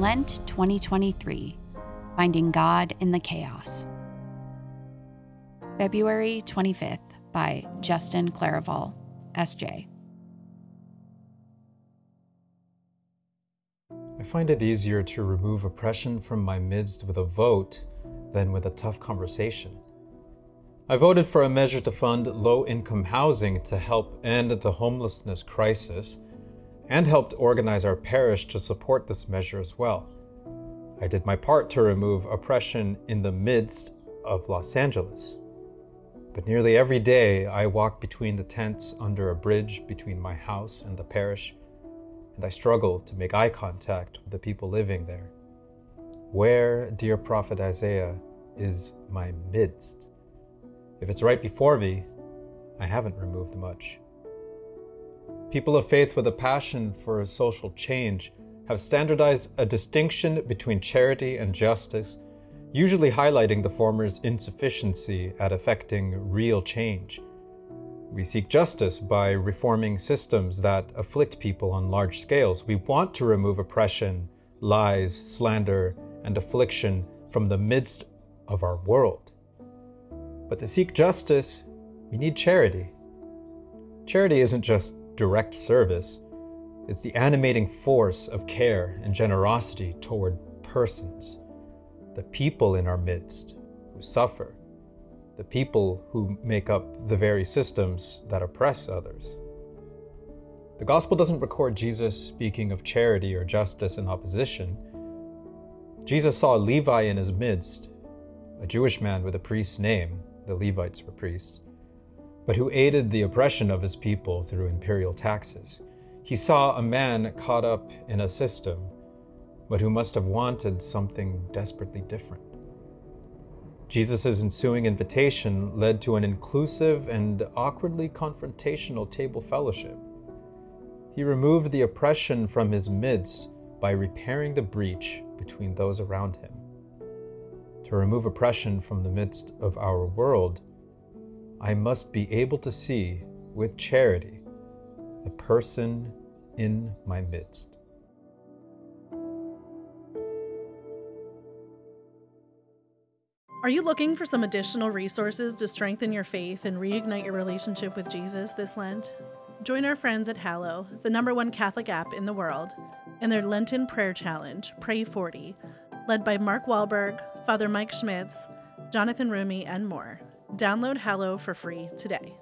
Lent 2023 Finding God in the Chaos. February 25th by Justin Claravall, SJ. I find it easier to remove oppression from my midst with a vote than with a tough conversation. I voted for a measure to fund low income housing to help end the homelessness crisis and helped organize our parish to support this measure as well. I did my part to remove oppression in the midst of Los Angeles. But nearly every day I walk between the tents under a bridge between my house and the parish, and I struggle to make eye contact with the people living there. Where, dear prophet Isaiah, is my midst? If it's right before me, I haven't removed much. People of faith with a passion for social change have standardized a distinction between charity and justice, usually highlighting the former's insufficiency at effecting real change. We seek justice by reforming systems that afflict people on large scales. We want to remove oppression, lies, slander, and affliction from the midst of our world. But to seek justice, we need charity. Charity isn't just direct service, it's the animating force of care and generosity toward persons, the people in our midst who suffer, the people who make up the very systems that oppress others. The Gospel doesn't record Jesus speaking of charity or justice in opposition. Jesus saw Levi in his midst, a Jewish man with a priest's name, the Levites were priests but who aided the oppression of his people through imperial taxes. He saw a man caught up in a system, but who must have wanted something desperately different. Jesus' ensuing invitation led to an inclusive and awkwardly confrontational table fellowship. He removed the oppression from his midst by repairing the breach between those around him. To remove oppression from the midst of our world I must be able to see with charity the person in my midst. Are you looking for some additional resources to strengthen your faith and reignite your relationship with Jesus this Lent? Join our friends at Hallow, the number one Catholic app in the world, in their Lenten prayer challenge, Pray 40, led by Mark Wahlberg, Father Mike Schmitz, Jonathan Roumie, and more. Download Hallow for free today.